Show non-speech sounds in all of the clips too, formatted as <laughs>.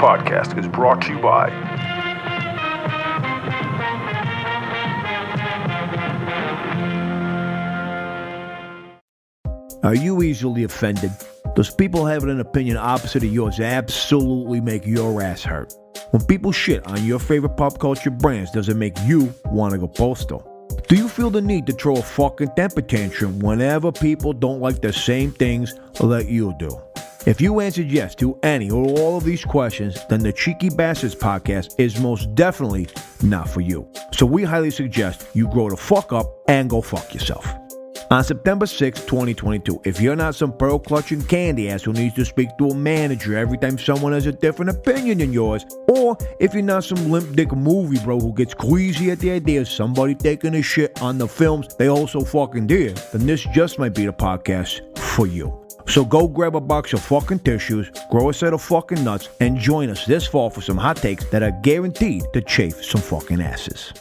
podcast is brought to you by Are you easily offended? Does people having an opinion opposite of yours absolutely make your ass hurt? When people shit on your favorite pop culture brands, does it make you want to go postal? Do you feel the need to throw a fucking temper tantrum whenever people don't like the same things that you do? If you answered yes to any or all of these questions, then the Cheeky Bastards podcast is most definitely not for you. So we highly suggest you grow the fuck up and go fuck yourself. On September 6, 2022, if you're not some pearl clutching candy ass who needs to speak to a manager every time someone has a different opinion than yours, or if you're not some limp dick movie bro who gets queasy at the idea of somebody taking a shit on the films they also fucking did, then this just might be the podcast for you. So go grab a box of fucking tissues, grow a set of fucking nuts, and join us this fall for some hot takes that are guaranteed to chafe some fucking asses.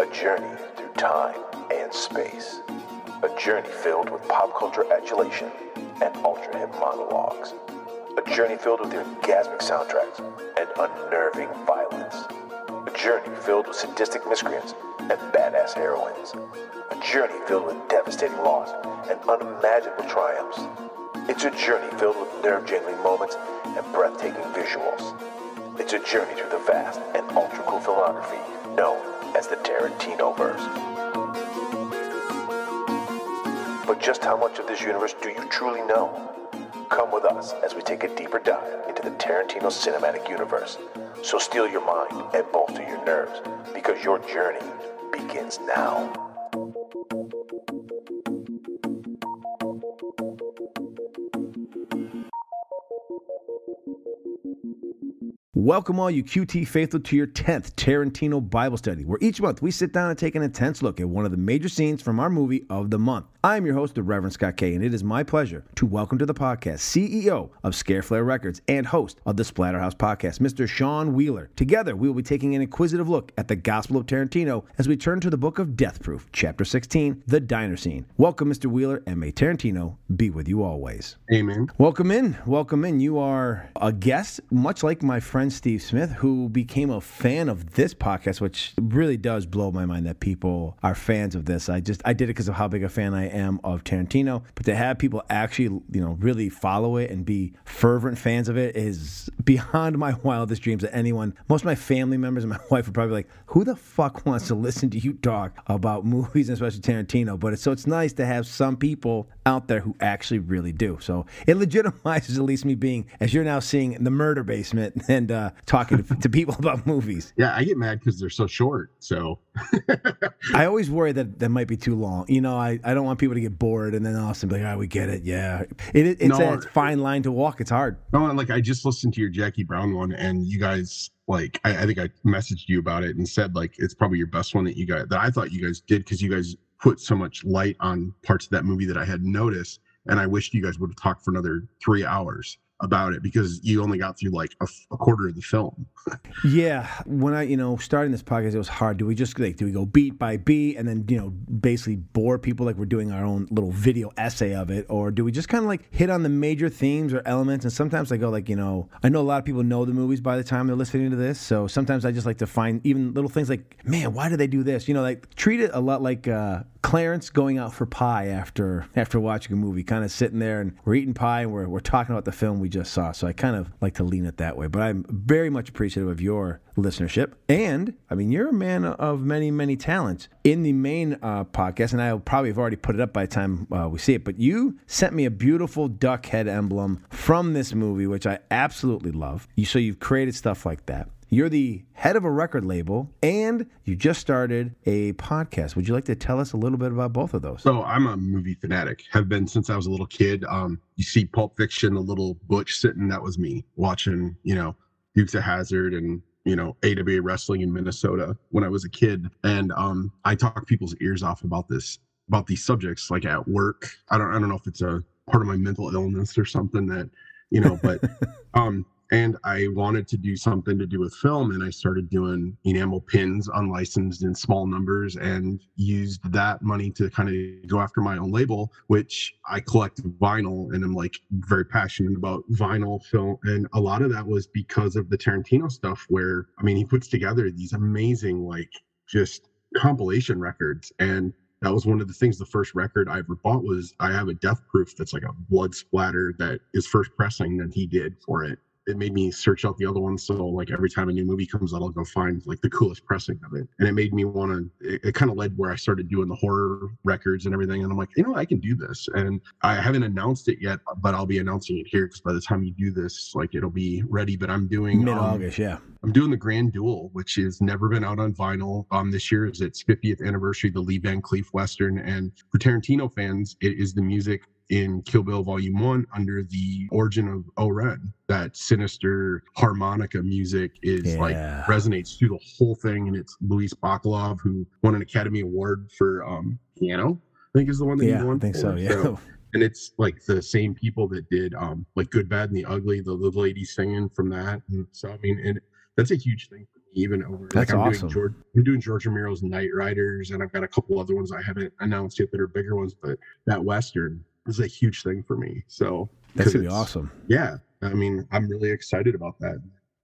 A journey through time and space. A journey filled with pop culture adulation and ultra hip monologues. A journey filled with orgasmic soundtracks and unnerving violence. A journey filled with sadistic miscreants and badass heroines. A journey filled with devastating loss and unimaginable triumphs. It's a journey filled with nerve jangling moments and breathtaking visuals. It's a journey through the vast and ultra cool filmography known as the Tarantino verse. But just how much of this universe do you truly know? Come with us as we take a deeper dive into the Tarantino cinematic universe. So steel your mind and bolster your nerves because your journey begins now. Welcome, all you QT faithful, to your 10th Tarantino Bible study, where each month we sit down and take an intense look at one of the major scenes from our movie of the month. I'm your host, the Reverend Scott K, and it is my pleasure to welcome to the podcast CEO of Scareflare Records and host of the Splatterhouse podcast, Mr. Shon Wheeler. Together, we will be taking an inquisitive look at the Gospel of Tarantino as we turn to the book of Death Proof, Chapter 16, The Diner Scene. Welcome, Mr. Wheeler, and may Tarantino be with you always. Amen. Welcome in. Welcome in. You are a guest, much like my friend Steve Smith, who became a fan of this podcast, which really does blow my mind that people are fans of this. I just I did it because of how big a fan I am of Tarantino, but to have people actually, you know, really follow it and be fervent fans of it is beyond my wildest dreams that anyone, most of my family members and my <laughs> wife are probably like, who the fuck wants to listen to you talk about movies and especially Tarantino? But it's so it's nice to have some people out there who actually really do. So it legitimizes at least me being, as you're now seeing, in the murder basement <laughs> and uh, talking to, to people about movies. Yeah, I get mad because they're so short. So I always worry that that might be too long. You know, I, I don't want people to get bored and then all of a sudden be like, oh, we get it. Yeah. It, it, it's No. a it's fine line to walk. It's hard. no, and, like I just listened to your Jackie Brown one, and you guys like I, I think I messaged you about it and said like it's probably your best one that you guys that I thought you guys did because you guys put so much light on parts of that movie that I had noticed, and I wished you guys would have talked for another three hours about it because you only got through like a quarter of the film. <laughs> Yeah, when I you know starting this podcast, it was hard. Do we just like do we go beat by beat and then you know basically bore people like we're doing our own little video essay of it, or do we just kind of like hit on the major themes or elements? And sometimes I go like you know I know a lot of people know the movies by the time they're listening to this, so sometimes I just like to find even little things like man, why did they do this? You know, like treat it a lot like. uh Clarence going out for pie after after watching a movie, kind of sitting there and we're eating pie and we're, we're talking about the film we just saw. So I kind of like to lean it that way. But I'm very much appreciative of your listenership. And I mean, you're a man of many, many talents in the main uh, podcast. And I'll probably have already put it up by the time uh, we see it. But you sent me a beautiful duck head emblem from this movie, which I absolutely love. You, so you've created stuff like that. You're the head of a record label and you just started a podcast. Would you like to tell us a little bit about both of those? So I'm a movie fanatic. Have been since I was a little kid. Um, you see Pulp Fiction, a little butch sitting. That was me watching. You know, Dukes of Hazzard and you know AWA wrestling in Minnesota when I was a kid. And um, I talk people's ears off about this about these subjects like at work. I don't I don't know if it's a part of my mental illness or something that you know, but <laughs> um and I wanted to do something to do with film, and I started doing enamel pins unlicensed in small numbers, and used that money to kind of go after my own label, which I collect vinyl, and I'm like very passionate about vinyl film, and a lot of that was because of the Tarantino stuff, where I mean he puts together these amazing like just compilation records and that was one of the things the first record i ever bought was i have a death proof that's like a blood splatter that is first pressing that he did for it it made me search out the other ones. So like every time a new movie comes out, I'll go find like the coolest pressing of it. And it made me want to, it, it kind of led where I started doing the horror records and everything. And I'm like, you know, I can do this. And I haven't announced it yet, but I'll be announcing it here because by the time you do this, like it'll be ready. But I'm doing mid August, um, yeah. I'm doing the Grand Duel, which has never been out on vinyl. Um, this year is its 50th anniversary, the Lee Van Cleef Western. And for Tarantino fans, it is the music in Kill Bill Volume One under the origin of O-Ren. That sinister harmonica music is yeah. like resonates through the whole thing, and it's Luis Bacalov who won an Academy Award for um, piano. I think is the one that yeah, he won. I think for. so. Yeah. So, and it's like the same people that did um like Good, Bad, and the Ugly. The little lady singing from that. And so I mean, and that's a huge thing for me. Even over that's like I'm awesome. doing George, I'm doing George Romero's Knightriders, and I've got a couple other ones I haven't announced yet that are bigger ones. But that western is a huge thing for me. So that's gonna be awesome. Yeah, I mean, I'm really excited about that.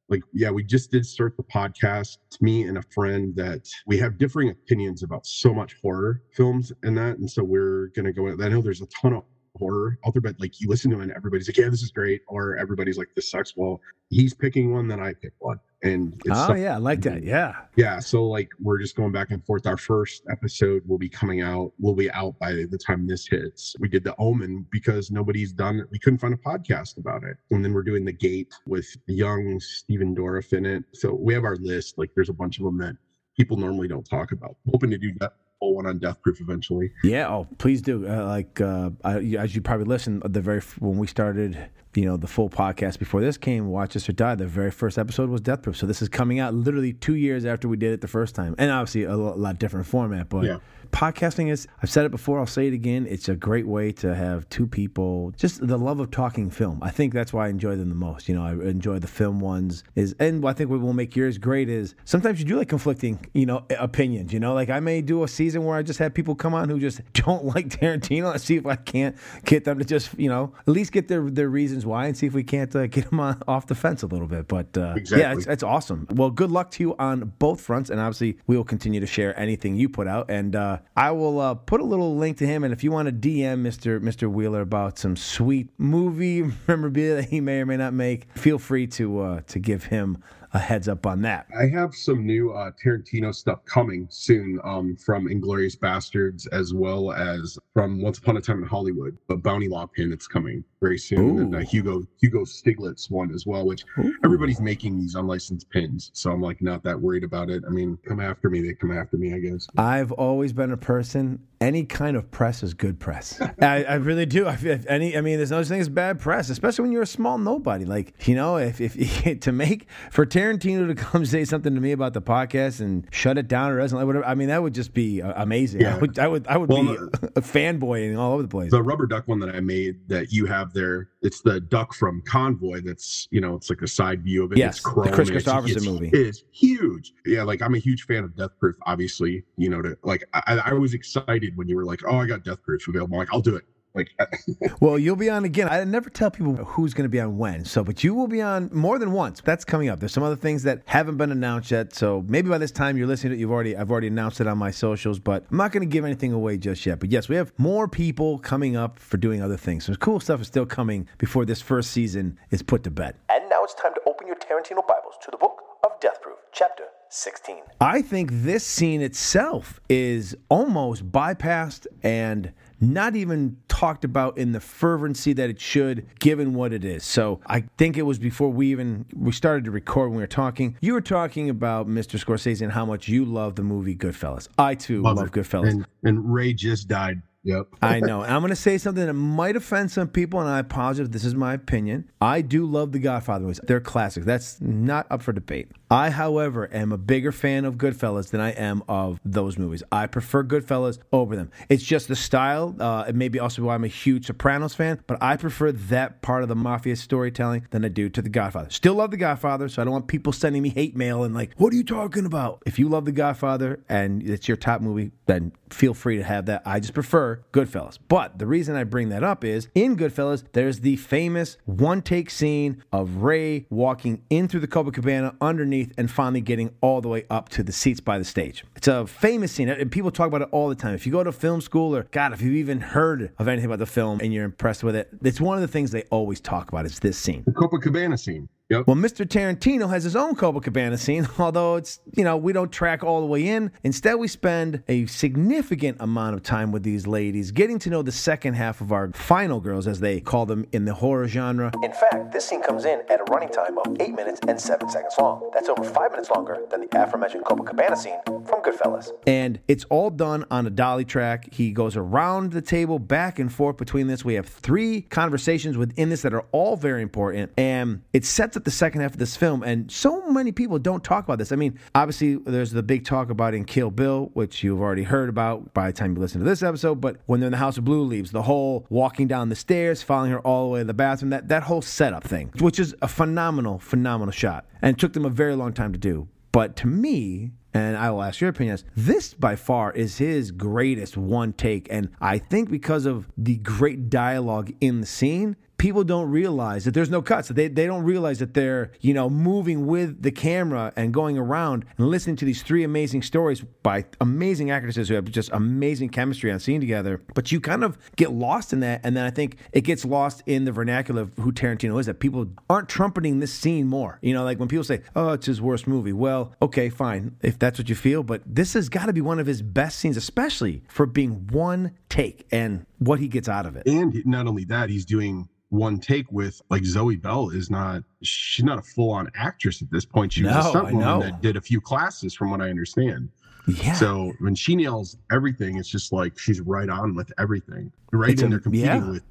Like, yeah, we just did start the podcast. Me and a friend that we have differing opinions about so much horror films and that, and so we're gonna go. I know there's a ton of horror out there, but like you listen to it and everybody's like, yeah, this is great. Or everybody's like, this sucks. Well, he's picking one, then I pick one. And oh, yeah, I like that. Yeah. Yeah. So like we're just going back and forth. Our first episode will be coming out, We'll be out by the time this hits. We did the Omen because nobody's done it. We couldn't find a podcast about it. And then we're doing the Gate with young Stephen Dorff in it. So we have our list. Like there's a bunch of them that people normally don't talk about. hoping to do that full one on Death Proof eventually. Yeah, oh, please do. Uh, like uh, I, as you probably listened, the very when we started, you know, the full podcast before this came, Watch Us or Die. The very first episode was Death Proof. So this is coming out literally two years after we did it the first time, and obviously a lot different format, but. Yeah podcasting is, I've said it before, I'll say it again. It's a great way to have two people, just the love of talking film. I think that's why I enjoy them the most. You know, I enjoy the film ones. Is And I think what will make yours great is sometimes you do like conflicting, you know, opinions. You know, like I may do a season where I just have people come on who just <laughs> don't like Tarantino and see if I can't get them to just, you know, at least get their, their reasons why and see if we can't uh, <laughs> get him on, off the fence a little bit. But uh, exactly. yeah, it's, it's awesome. Well, good luck to you on both fronts. And obviously, we will continue to share anything you put out. And uh, I will uh, put a little link to him, and if you want to DM Mr. Mr. Wheeler about some sweet movie <laughs> memorabilia that he may or may not make, feel free to uh, to give him a heads up on that. I have some new uh, Tarantino stuff coming soon um, from Inglourious Basterds, as well as from Once Upon a Time in Hollywood, a Bounty Law pin that's coming very soon, Ooh. and a Hugo Hugo Stiglitz one as well. Which Ooh. everybody's making these unlicensed pins, so I'm like not that worried about it. I mean, come after me, they come after me, I guess. I've always been a person. Any kind of press is good press. <laughs> I, I, really do. I, if any, I mean, there's no such thing as bad press, especially when you're a small nobody. Like you know, if if <laughs> to make for Tarantino Tarantino to come <laughs> say something to me about the podcast and shut it down or whatever, I mean, that would just be uh, amazing. Yeah. I would, I would, I would well, be <laughs> a fanboy all over the place. The rubber duck one that I made that you have there, it's the duck from Convoy. That's you know, it's like a side view of it. Yes, it's chrome the Kris Kristofferson it's, movie. It's huge. Yeah, like I'm a huge fan of Death Proof. Obviously, you know, to like I, I was excited when you were like, "Oh, I got Death Proof available." I'm like, I'll do it. Like, <laughs> well, you'll be on again. I never tell people who's going to be on when. So, but you will be on more than once. That's coming up. There's some other things that haven't been announced yet. So maybe by this time you're listening to it, you've already I've already announced it on my socials. But I'm not going to give anything away just yet. But yes, we have more people coming up for doing other things. So cool stuff is still coming before this first season is put to bed. And now it's time to open your Tarantino Bibles to the book of Death Proof, chapter 16. I think this scene itself is almost bypassed and not even talked about in the fervency that it should given what it is. So I think it was before we even we started to record when we were talking. You were talking about Mr. Scorsese and how much you love the movie Goodfellas. I too love, love Goodfellas. And, and Ray just died Yep. <laughs> I know. And I'm going to say something that might offend some people, and I apologize. This is my opinion. I do love the Godfather movies. They're classics. That's not up for debate. I, however, am a bigger fan of Goodfellas than I am of those movies. I prefer Goodfellas over them. It's just the style. Uh, it may be also why I'm a huge Sopranos fan, but I prefer that part of the mafia storytelling than I do to The Godfather. Still love The Godfather, so I don't want people sending me hate mail and like, what are you talking about? If you love The Godfather and it's your top movie, then feel free to have that. I just prefer Goodfellas. But the reason I bring that up is in Goodfellas, there's the famous one take scene of Ray walking in through the Copacabana underneath and finally getting all the way up to the seats by the stage. It's a famous scene, and people talk about it all the time. If you go to film school, or God, if you've even heard of anything about the film and you're impressed with it, it's one of the things they always talk about. Is this scene? The Copacabana scene. Yep. Well, Mr. Tarantino has his own Copacabana scene, <laughs> although it's, you know, we don't track all the way in. Instead, we spend a significant amount of time with these ladies, getting to know the second half of our final girls, as they call them in the horror genre. In fact, this scene comes in at a running time of 8 minutes and 7 seconds long. That's over 5 minutes longer than the aforementioned Copacabana scene from Goodfellas. And it's all done on a dolly track. He goes around the table, back and forth between this. We have three conversations within this that are all very important. And it sets up the second half of this film. And so many people don't talk about this. I mean, obviously, there's the big talk about in Kill Bill, which you've already heard about by the time you listen to this episode. But when they're in the House of Blue Leaves, the whole walking down the stairs, following her all the way to the bathroom, that, that whole setup thing, which is a phenomenal, phenomenal shot. And took them a very long time to do. But to me, and I will ask your opinion. This by far is his greatest one take, and I think because of the great dialogue in the scene, people don't realize that there's no cuts. They, they don't realize that they're, you know, moving with the camera and going around and listening to these three amazing stories by amazing actresses who have just amazing chemistry on scene together. But you kind of get lost in that. And then I think it gets lost in the vernacular of who Tarantino is that people aren't trumpeting this scene more. You know, like when people say, oh, it's his worst movie. Well, okay, fine, if that's what you feel. But this has got to be one of his best scenes, especially for being one take and what he gets out of it. And not only that, he's doing one take with like Zoe Bell is not she's not a full on actress at this point. She No, was a stunt woman that did a few classes from what I understand. Yeah. So when she nails everything, it's just like she's right on with everything. Right It's in a- there competing yeah. with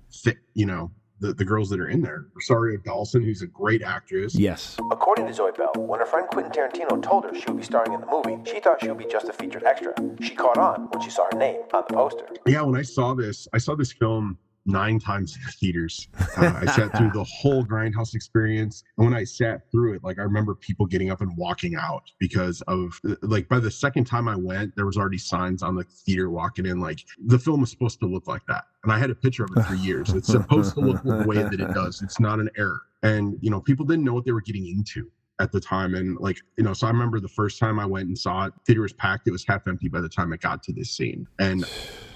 you know, the, the girls that are in there. Rosario Dawson, who's a great actress. yes. According to Zoe Bell, when her friend Quentin Tarantino told her she would be starring in the movie, she thought she would be just a featured extra. She caught on when she saw her name on the poster. Yeah, when I saw this, I saw this film nine times in <laughs> the theaters. Uh, I sat through the whole Grindhouse experience. And when I sat through it, like I remember people getting up and walking out because of like by the second time I went, there was already signs on the theater walking in like the film is supposed to look like that. And I had a picture of it for years. It's supposed to look the way that it <laughs> does. It's not an error. And you know, people didn't know what they were getting into at the time. And like, you know, so I remember the first time I went and saw it, theater was packed. It was half empty by the time I got to this scene. And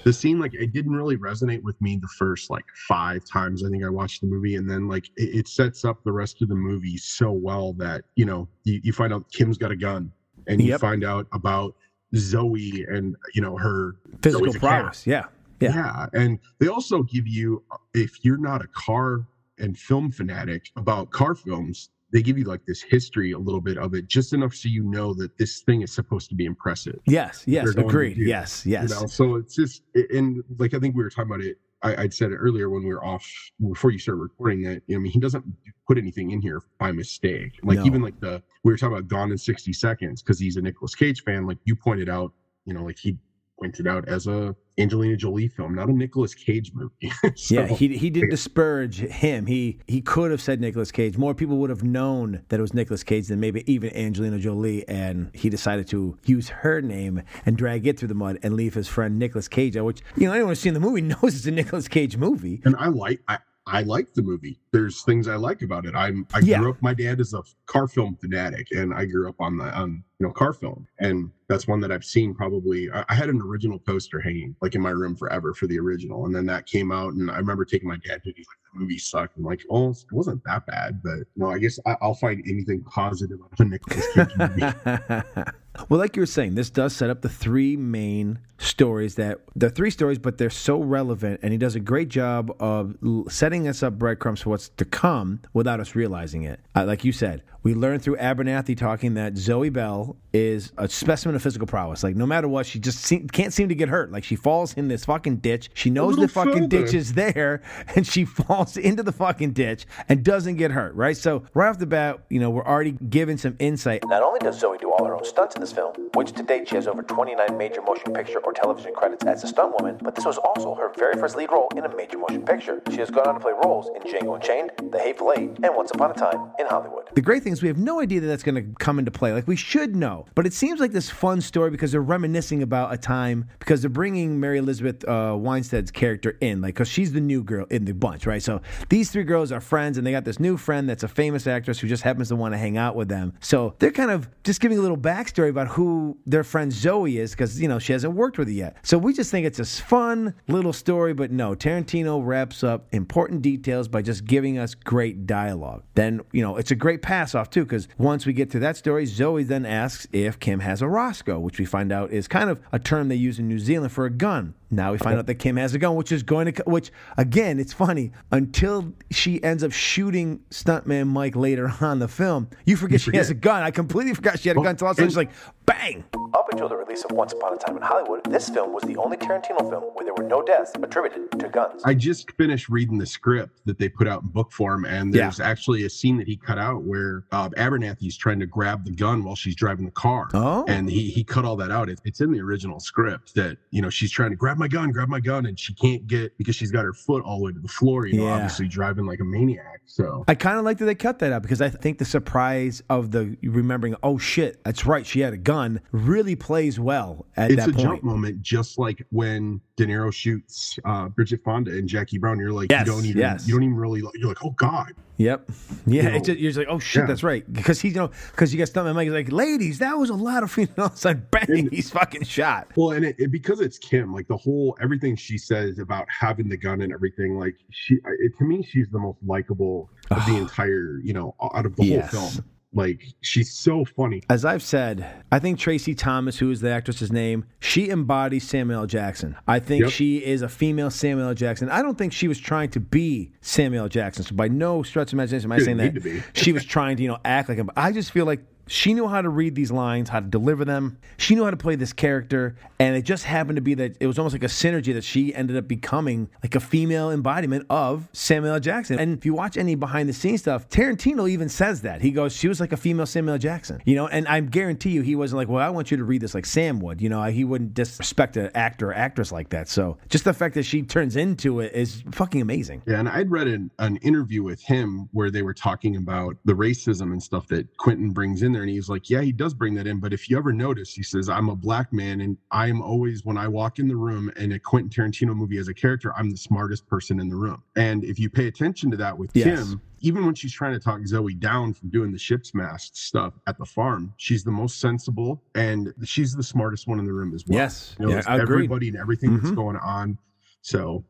the scene, like, it didn't really resonate with me the first like five times I think I watched the movie. And then like it, it sets up the rest of the movie so well that, you know, you, you find out Kim's got a gun and you find out about Zoe and you know her Physical Zoe's a cat. prowess. Yeah. Yeah. Yeah. And they also give you, if you're not a car and film fanatic about car films, they give you like this history, a little bit of it, just enough so you know that this thing is supposed to be impressive. Yes. Yes. They're going to Agreed. Yes. Yes. You know, so it's just, and like I think we were talking about it. I, I'd said it earlier when we were off before you started recording that. You know, I mean, he doesn't put anything in here by mistake. Like No. even like the we were talking about Gone in sixty seconds because he's a Nicolas Cage fan. Like you pointed out, you know, like he pointed out as a Angelina Jolie film, not a Nicolas Cage movie. <laughs> So, yeah, he he didn't disparage him. He he could have said Nicolas Cage. More people would have known that it was Nicolas Cage than maybe even Angelina Jolie. And he decided to use her name and drag it through the mud and leave his friend Nicolas Cage out. Which you know anyone who's seen the movie <laughs> knows it's a Nicolas Cage movie. and I like I. I like the movie. There's things I like about it. I'm I Yeah. grew up. My dad is a car film fanatic, and I grew up on the on you know car film, and that's one that I've seen probably. I, had an original poster hanging like in my room forever for the original, and then that came out, and I remember taking my dad to. He's like, the movie sucked. I'm like, oh, it wasn't that bad, but no, I guess I, I'll find anything positive about a Nicolas Cage <laughs> movie. well, like you were saying, this does set up the three main stories that they're three stories, but they're so relevant, and he does a great job of setting us up breadcrumbs for what's to come without us realizing it. Uh, like you said, we learned through Abernathy talking that Zoe Bell is a specimen of physical prowess. Like no matter what, she just seem, can't seem to get hurt. Like she falls in this fucking ditch. She knows the fucking further. ditch is there, <laughs> and she falls into the fucking ditch and doesn't get hurt. Right. So right off the bat, you know, we're already given some insight. Not only does Zoe do all her own stunts in this film, which to date she has over 29 major motion picture or television credits as a stunt woman, but this was also her very first lead role in a major motion picture. She has gone on to play roles in Django Unchained, The Hateful Eight, and Once Upon a Time in Hollywood. The great thing is we have no idea that that's going to come into play. Like we should know, but it seems like this fun story because they're reminiscing about a time because they're bringing Mary Elizabeth uh, Winstead's character in, like because she's the new girl in the bunch, right? So these three girls are friends, and they got this new friend that's a famous actress who just happens to want to hang out with them. So they're kind of just giving a little backstory about who their friend Zoe is because you know she hasn't worked with it yet. So we just think it's a fun little story, but no, Tarantino wraps up important details by just giving us great dialogue. Then you know it's a great pass off too because once we get to that story, Zoe then asks if Kim has a Roscoe, which we find out is kind of a term they use in New Zealand for a gun. Now we find out that Kim has a gun, which is going to, which again, it's funny until she ends up shooting stuntman Mike later on the film. You forget she has a gun. I completely forgot she had a gun until all of a sudden she's like, bang. Up until the release of Once Upon a Time in Hollywood, this film was the only Tarantino film where there were no deaths attributed to guns. I just finished reading the script that they put out in book form, and Yeah. there's actually a scene that he cut out where uh, Abernathy's trying to grab the gun while she's driving the car. Oh. And he he cut all that out. It, it's in the original script that you know she's trying to grab my gun, grab my gun, and she can't get because she's got her foot all the way to the floor. You know, Yeah. obviously driving like a maniac. So I kind of like that they cut that out because I think the surprise of the remembering, oh shit, that's right, she had a gun, really plays well at it's that a jump moment, just like when De Niro shoots uh, Bridget Fonda and Jackie Brown. You're like, Yes, you don't even, yes. you don't even really, you're like, oh god. Yep. Yeah. You know, it's just, you're just like, oh shit, yeah. that's right. Because he's, you know, because you got stuntman Mike. He's like, ladies, that was a lot of, it's <laughs> like, bang, And- he's fucking shot. Well, and it, it because it's Kim, like the whole everything she says about having the gun and everything, like she, it, to me, she's the most likable of the <sighs> entire, you know, out of the Yes. whole film. Like she's so funny. As I've said, I think Tracie Thoms, who is the actress's name, she embodies Samuel L. Jackson. I think Yep. she is a female Samuel L. Jackson. I don't think she was trying to be Samuel L. Jackson. So by no stretch of imagination am I saying that need to be. she was trying to, you know, act like him. I just feel like she knew how to read these lines, how to deliver them. She knew how to play this character, and it just happened to be that it was almost like a synergy that she ended up becoming like a female embodiment of Samuel L. Jackson. And if you watch any behind the scenes stuff, Tarantino even says that. He goes, "She was like a female Samuel L. Jackson," you know. And I guarantee you, he wasn't like, "Well, I want you to read this like Sam would," you know. He wouldn't disrespect an actor or actress like that. So just the fact that she turns into it is fucking amazing. Yeah, and I'd read an, an interview with him where they were talking about the racism and stuff that Quentin brings in there, and he's like, "Yeah, he does bring that in, but if you ever notice, he says, I'm a black man, and I'm always when I walk in the room in a Quentin Tarantino movie as a character, I'm the smartest person in the room. And if you pay attention to that with Yes. Kim." Even when she's trying to talk Zoe down from doing the ship's mast stuff at the farm, she's the most sensible and she's the smartest one in the room as well. Yes. You know, Yeah, everybody and everything Mhm. that's going on. So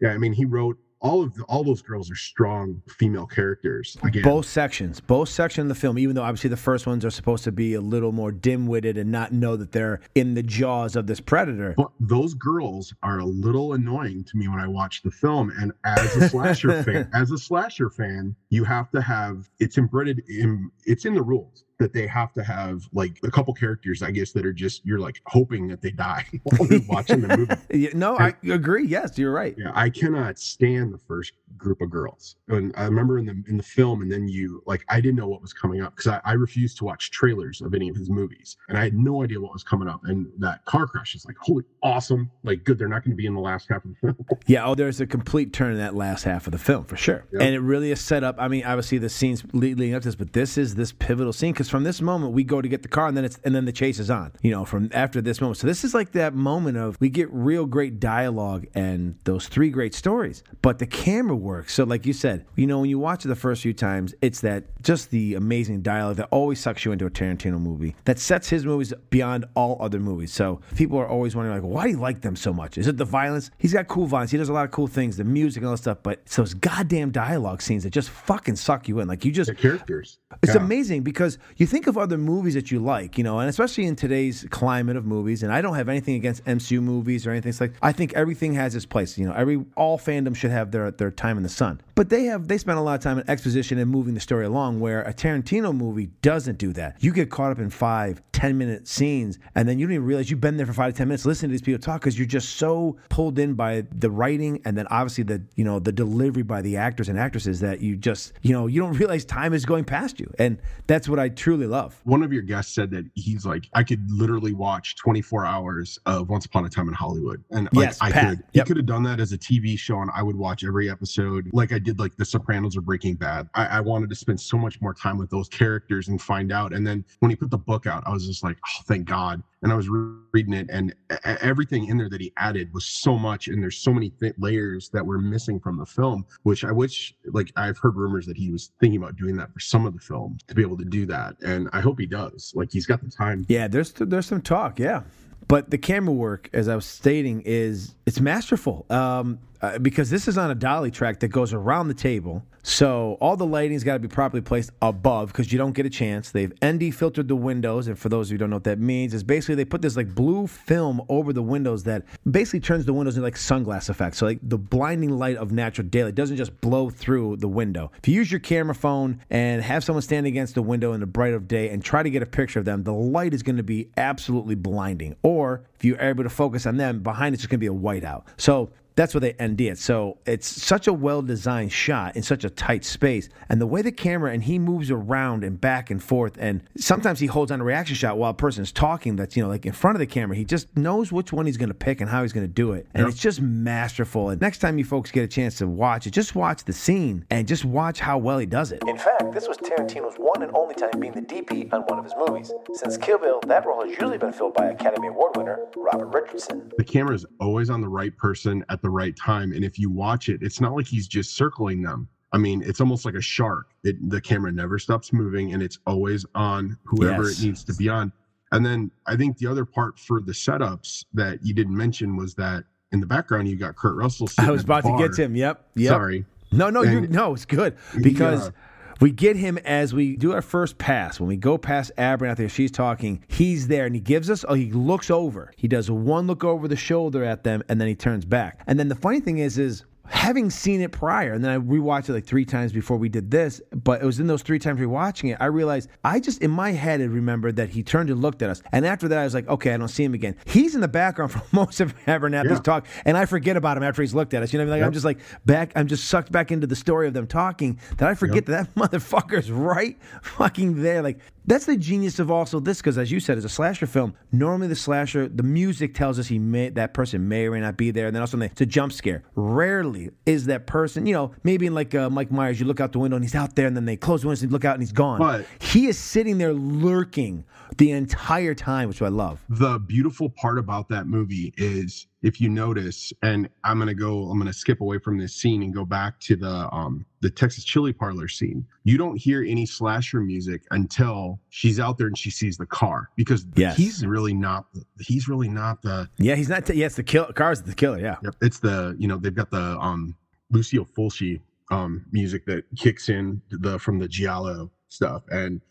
yeah, I mean, he wrote all of the, all those girls are strong female characters. Again, Both sections, both sections of the film, even though obviously the first ones are supposed to be a little more dim-witted and not know that they're in the jaws of this predator. but those girls are a little annoying to me when I watch the film. And as a slasher <laughs> fan, as a slasher fan, you have to have it's embedded in it's in the rules that they have to have like a couple characters, I guess, that are just you're like hoping that they die <laughs> while you're watching the movie. <laughs> No, I agree. Yes, you're right. Yeah, I cannot stand the first group of girls. And I remember in the in the film, and then you like I didn't know what was coming up because I, I refused to watch trailers of any of his movies, and I had no idea what was coming up. And that car crash is like, holy awesome! Like, good, they're not going to be in the last half of the film. <laughs> Yeah, oh, there's a complete turn in that last half of the film for sure, Yep. and it really is set up. I mean, obviously the scenes leading up to this, but this is this pivotal scene because from this moment we go to get the car, and then it's and then the chase is on. You know, from after this moment, so this is like that moment of we get real great dialogue and those three great stories, but the camera work. So, like you said, you know, when you watch it the first few times, it's that just the amazing dialogue that always sucks you into a Tarantino movie that sets his movies beyond all other movies. So people are always wondering, like, why do you like them so much? Is it the violence? He's got cool violence. He does a lot of cool things, the music and all that stuff. But it's those goddamn dialogue scenes that just fucking suck you in. Like you just the characters. it's Yeah. amazing because you think of other movies that you like, you know, and especially in today's climate of movies. And I don't have anything against MCU movies or anything. It's like I think everything has its place. You know, every all fandom should have their their time in the sun. But they have they spend a lot of time in exposition and moving the story along. Where a Tarantino movie doesn't do that. You get caught up in five, ten minute scenes, and then you don't even realize you've been there for five to ten minutes listening to these people talk because you're just so pulled in by the writing and then obviously the you know the delivery by the actors and actresses that you just you know you don't realize time is going past you, and that's what I truly love. One of your guests said that he's like, I could literally watch 24 hours of Once Upon a Time in Hollywood, and like Yes, I Pat. could. Yep. He could have done that as a TV show, and I would watch every episode, like I did, like The Sopranos or Breaking Bad. I, I wanted to spend so much more time with those characters and find out. And then when he put the book out, I was just like, oh, thank God. And I was re- reading it, and everything in there that he added was so much, and there's so many th- layers that were missing from the film. Which I wish, like I've heard rumors that he was thinking about doing that for some of the film to be able to do that, and I hope he does. Like he's got the time. Yeah, there's there's some talk, yeah. But the camera work, as I was stating, is it's masterful. Um, uh, because this is on a dolly track that goes around the table. So all the lighting's got to be properly placed above because you don't get a chance. They've ND filtered the windows, and for those of you who don't know what that means, is basically they put this like blue film over the windows that basically turns the windows into like sunglass effect. So like the blinding light of natural daylight doesn't just blow through the window. If you use your camera phone and have someone stand against the window in the bright of day and try to get a picture of them, the light is going to be absolutely blinding. Or if you're able to focus on them, behind it's just going to be a whiteout. So that's what they ND it. So it's such a well designed shot in such a tight space. And the way the camera and he moves around and back and forth, and sometimes he holds on a reaction shot while a person is talking that's, you know, like in front of the camera. He just knows which one he's going to pick and how he's going to do it. And it's just masterful. And next time you folks get a chance to watch it, just watch the scene and just watch how well he does it. In fact, this was Tarantino's one and only time being the DP on one of his movies. Since Kill Bill, that role has usually been filled by Academy Award winner Robert Richardson. the camera is always on the right person at the right time and if you watch it it's not like he's just circling them i mean it's almost like a shark it, the camera never stops moving and it's always on whoever Yes. it needs to be on and then i think the other part for the setups that you didn't mention was that in the background you got kurt russell I was about to get to him. Yep. Yep. sorry No, no, you no, it's good because Yeah. We get him as we do our first pass. When we go past Abram out there, she's talking. He's there, and he gives us. Oh, he looks over. He does one look over the shoulder at them, and then he turns back. And then the funny thing is, is having seen it prior, and then I rewatched it like three times before we did this. But it was in those three times rewatching it, I realized I just in my head had remembered that he turned and looked at us. And after that, I was like, okay, I don't see him again. He's in the background <laughs> for most of Abernathy's Yeah. talk, and I forget about him after he's looked at us. You know, what I mean? like I'm just like back. I'm just sucked back into the story of them talking that I forget that that <laughs> motherfucker's right fucking there. Like that's the genius of also this because as you said, as a slasher film, normally the slasher, the music tells us he may that person may or may not be there, and then also it's a jump scare. Rarely is that person, you know, maybe in like uh, Mike Myers, you look out the window and he's out there, and then they close the windows and you look out and he's gone. But- he is sitting there lurking the entire time, which I love. the beautiful part about that movie is if you notice and i'm going to go i'm going to skip away from this scene and go back to the um the texas chili parlor scene you don't hear any slasher music until she's out there and she sees the car because Yes. he's really not. He's really not the Yeah, he's not. T- yeah, it's the kill. Car's the killer. Yeah. Yep, it's the you know they've got the um Lucio Fulci um music that kicks in the from the Giallo stuff, and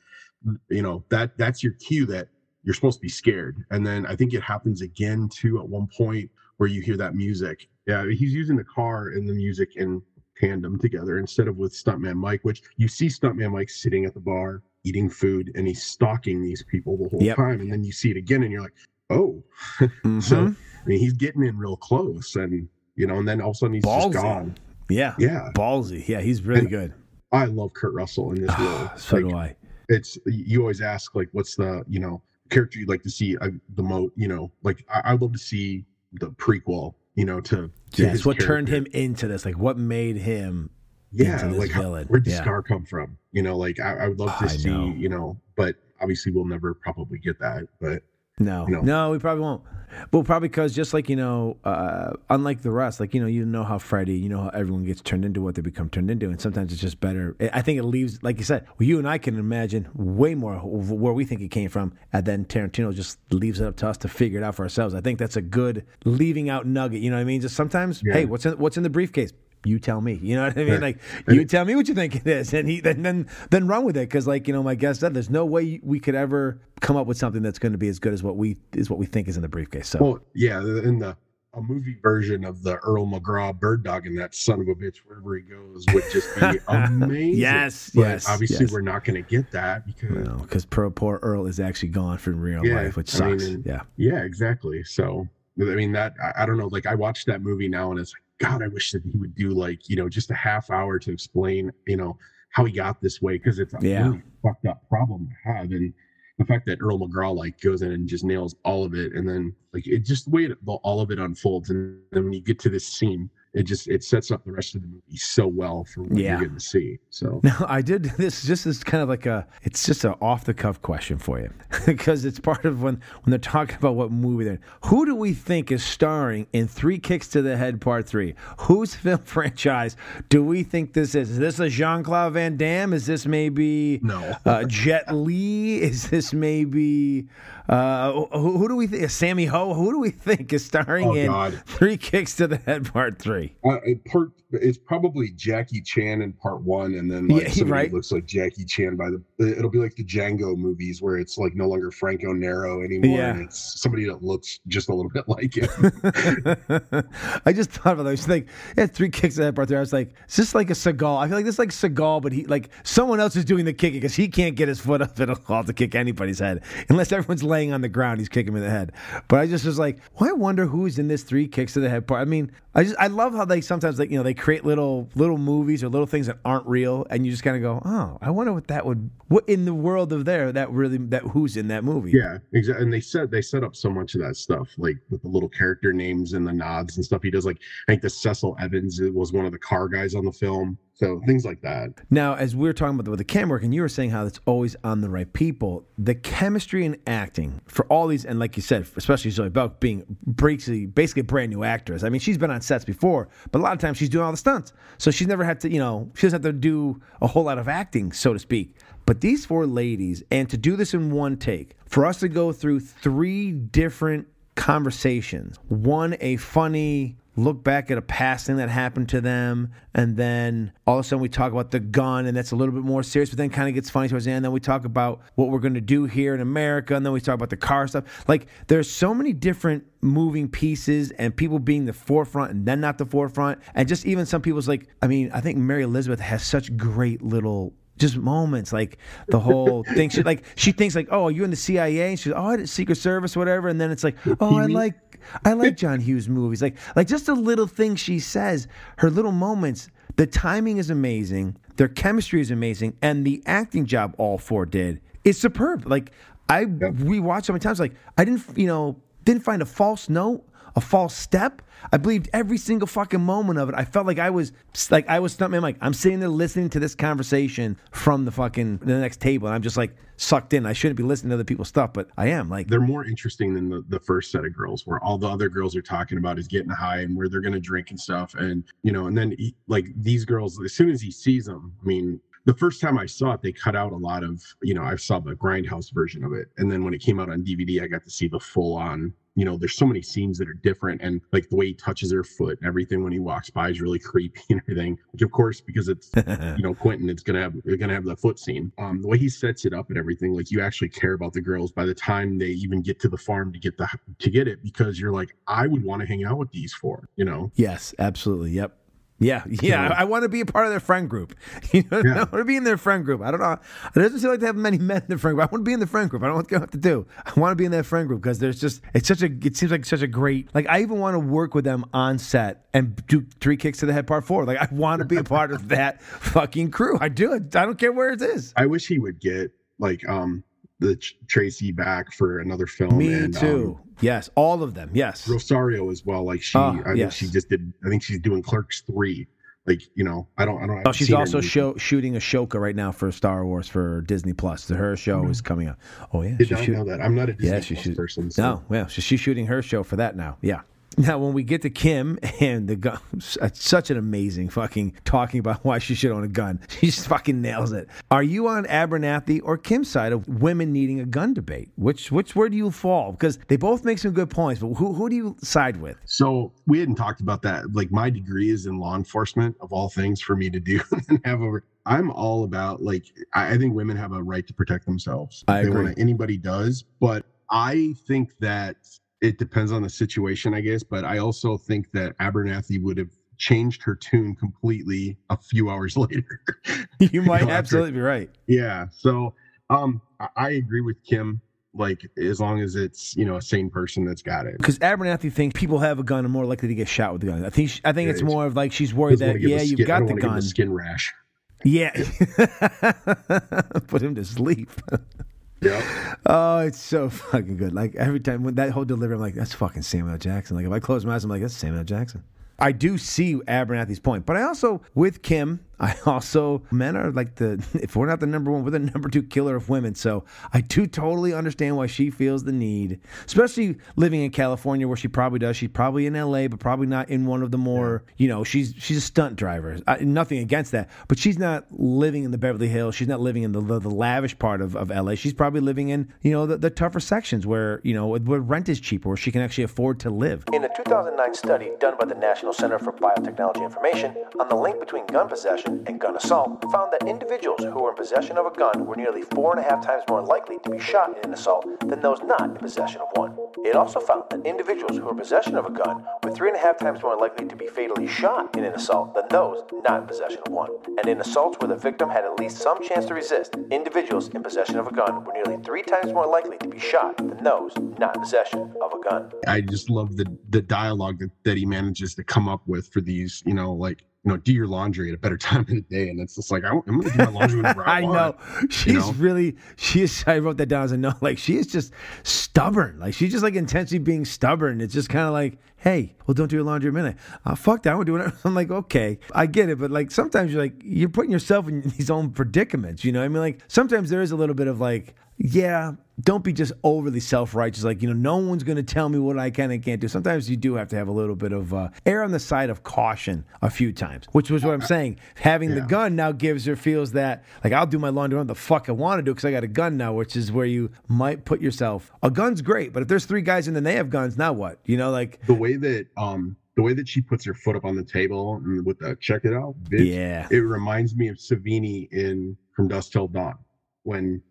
you know that that's your cue that you're supposed to be scared. And then I think it happens again too at one point where you hear that music. Yeah, he's using the car and the music in tandem together instead of with Stuntman Mike, which you see Stuntman Mike sitting at the bar eating food and he's stalking these people the whole Yep. time, and then you see it again and you're like, oh. Mhm. <laughs> So I mean, he's getting in real close, and you know, and then all of a sudden he's Ballsy. just gone. yeah, Yeah, ballsy. Yeah, he's really And- good. I love Kurt Russell in this role. so Like, do I. It's you always ask like, what's the you know character you'd like to see uh, the most? You know, like I, I love to see the prequel. You know, to, to Yes, what turned him into this? Like, what made him? Yeah, like how, where'd the Yeah. scar come from? You know, like I, I would love to I see. know. You know, but obviously we'll never probably get that. But No, No. no, we probably won't. Well, probably because just like you know, uh, unlike the rest, like you know, you know how Freddy, you know how everyone gets turned into what they become turned into, and sometimes it's just better. I think it leaves, like you said, well, you and I can imagine way more where we think it came from, and then Tarantino just leaves it up to us to figure it out for ourselves. I think that's a good leaving out nugget. You know what I mean? Just sometimes, Yeah. hey, what's in what's in the briefcase? You tell me. You know what I mean? Like you tell me what you think it is, and he then then then run with it because like you know my guest said, there's no way we could ever come up with something that's going to be as good as what we is what we think is in the briefcase. So well, yeah, in the a movie version of the Earl McGraw bird dog and that son of a bitch wherever he goes would just be <laughs> amazing. yes, but yes. Obviously, yes. we're not going to get that because because poor, poor Earl is actually gone from real Yeah, life, which I mean, sucks. yeah. yeah, exactly. So I mean that I, I don't know. Like I watched that movie now and it's like God, I wish that he would do like you know just a half hour to explain you know how he got this way because it's a Yeah. really fucked up problem to have and. The fact that Earl McGraw like goes in and just nails all of it, and then like it just the way it, all of it unfolds, and then when you get to this scene, it just it sets up the rest of the movie so well for what Yeah. you're getting to see. So <laughs> Now I did this just as kind of like a it's just an off the cuff question for you <laughs> because it's part of when when they're talking about what movie they're in. Who do we think is starring in Three Kicks to the Head Part Three? Whose <laughs> film franchise do we think this is? Is this a Jean Claude Van Damme? Is this maybe No. uh, Jet Li? Is this maybe uh, who, who do we think? Sammy Ho? Who do we think is starring Oh, in God. Three Kicks to the Head Part Three? Uh, part it's probably Jackie Chan in part one, and then Yeah, <laughs> somebody right. looks like Jackie Chan by the. It'll be like the Django movies where it's like no longer Franco Nero anymore, Yeah. and it's somebody that looks just a little bit like him. <laughs> I just thought about that. I was like, yeah, three kicks at that part there. I was like, is this like a Seagal? I feel like this is like Seagal, but he like someone else is doing the kicking because he can't get his foot up at all to kick anybody's head unless everyone's laying on the ground. He's kicking him in the head. But I just was like, well, I wonder who's in this three kicks to the head part. I mean, I just I love how they sometimes like you know they create little little movies or little things that aren't real, and you just kind of go, oh, I wonder what that would what in the world of there that really that who's in that movie. yeah, exactly. And they said they set up so much of that stuff, like with the little character names and the nods and stuff. He does like I think the Cecil Evans was one of the car guys on the film, so things like that. Now, as we were talking about the, with the camera work, and you were saying how it's always on the right people, the chemistry and acting for all these, and like you said, especially Zoe Bell being basically, basically a brand new actress. I mean, she's been on sets before, but a lot of times she's doing all the stunts. So she's never had to, you know, she doesn't have to do a whole lot of acting, so to speak. But these four ladies, and to do this in one take, for us to go through three different conversations. One, a funny look back at a past thing that happened to them, and then all of a sudden we talk about the gun, and that's a little bit more serious, but then kind of gets funny towards the end. Then we talk about what we're going to do here in America, and then we talk about the car stuff. Like there's so many different moving pieces, and people being the forefront and then not the forefront, and just even some people's like, I mean, I think Mary Elizabeth has such great little just moments like the whole <laughs> thing she like she thinks like oh you're in the cia and she's oh I did secret service whatever and then it's like oh i like i like john hughes movies. Like like just the little things she says her little moments the timing is amazing their chemistry is amazing and the acting job all four did is superb. Like i rewatched so many times like i didn't you know didn't find a false note a false step. I believed every single fucking moment of it. I felt like I was like I was stuntman. Like I'm sitting there listening to this conversation from the fucking the next table, and I'm just like sucked in. I shouldn't be listening to other people's stuff, but I am. Like they're more interesting than the, the first set of girls where all the other girls are talking about is getting high and where they're to drink and stuff and you know and then he, like these girls as soon as he sees them i mean the first time i saw it they cut out a lot of you know i saw the grindhouse version of it and then when it came out on dvd i got to see the full on you know there's so many scenes that are different and like the way he touches her foot and everything when he walks by is really <laughs> creepy and everything which of course because it's <laughs> you know Quentin, it's gonna have you're gonna have the foot scene. Um, the way he sets it up and everything, like you actually care about the girls by the time they even get to the farm to get the to get it because you're like, I would want to hang out with these four, you know. yes, absolutely. Yep. Yeah, yeah. I, I want to be a part of their friend group. <laughs> You know, Yeah. I want to be in their friend group. I don't know. It doesn't seem like they have many men in the friend group. I want to be in the friend group. I don't know what they have to do. I want to be in that friend group because there's just it's such a it seems like such a great like I even want to work with them on set and do three kicks to the head part four. Like I want to be a part of <laughs> that fucking crew. I do it. I don't care where it is. I wish he would get like um the Ch- Tracy back for another film. Me and, too. yes, all of them. Yes. Um, Rosario as well. Like she, Oh, I think she just did. I think she's doing Clerks three. Like you know, I don't. I don't. Oh, she's also show, shooting Ahsoka right now for Star Wars for Disney Plus. Her show is coming up. Oh yeah, Did not shoot- know that. I'm not a Disney Yeah, Plus person. So. No, well, so she's shooting her show for that now. Yeah. Now, when we get to Kim <laughs> and the gun, such an amazing fucking talking about why she should own a gun. <laughs> She just fucking nails it. Are you on Abernathy or Kim's side of women needing a gun debate? Which which where do you fall? Because they both make some good points, but who who do you side with? So we hadn't talked about that. Like my degree is in law enforcement, of all things, for me to do <laughs> and have over. I'm all about like I, I think women have a right to protect themselves. I They agree. wanna- anybody does, but I think that it depends on the situation, I guess. But I also think that Abernathy would have changed her tune completely a few hours <laughs> later. <laughs> You might know, after- absolutely be right. yeah. So um I, agree with Kim. Like as long as it's you know a sane person that's got it. Because Abernathy thinks people have a gun are more likely to get shot with the gun. I think she, I think Yeah, it's it's- more of like she's worried that a yeah, you've skin- I got the a gun. skin rash. Yeah, <laughs> put him to sleep. Yeah. Oh, it's so <laughs> fucking good. Like every time when that whole delivery, I'm like, that's fucking Samuel Jackson. Like if I close my eyes, I'm like, that's Samuel Jackson. I do see Abernathy's point, but I also with Kim, I <laughs> also men are like the <laughs> if we're not the number one, we're the <laughs> number two killer of women. So I do totally understand why she feels the need, especially living in California where she probably does. She's probably in L.A., but probably not in one of the more you know. She's she's a stunt driver. I, nothing against that, but she's not living in the Beverly Hills. She's not living in the the, the lavish part of, of L.A. She's probably living in you know the, the tougher sections where you know where rent is cheaper, where she can actually afford to live. In a 2009 study done by the National Center for Biotechnology Information on the link between gun possession and gun assault, found that individuals who were in possession of a gun were nearly four and a half times more likely to be shot in an assault than those not in possession of one. It also found that individuals who were in possession of a gun were three and a half times more likely to be fatally shot in an assault than those not in possession of one. And in assaults where the victim had at least some chance to resist, individuals in possession of a gun were nearly three times more likely to be shot than those not in possession of a gun. I just love the the dialogue that, that he manages to come up with for these, you know, like you know, do your laundry at a better <laughs> time of the day, and it's just like I, am going to do my laundry whenever <laughs> I, I want. know. She's know? really she is <laughs> I wrote that down as a note. Like she is just stubborn. Like she's just like intensely being stubborn. It's just kind of like, hey, well don't do your laundry in a minute. Uh, fuck that, we're doing it. <laughs> I'm like, okay. I get it, but like sometimes you're like you're putting yourself in these own predicaments, you know? what I mean like sometimes there is a little bit of like, yeah, don't be just overly self-righteous like you know no one's going to tell me what i can and can't do sometimes you do have to have a little bit of uh, err on the side of caution a few times which was what i'm saying having the gun now gives or feels that like i'll do my laundry what the fuck i want to do because i got a gun now which is where you might put yourself a gun's great but if there's three guys and then they have guns now what you know like The way that um the way that she puts her foot up on the table and with the check it out, bitch, yeah it reminds me of Savini in From Dusk Till Dawn when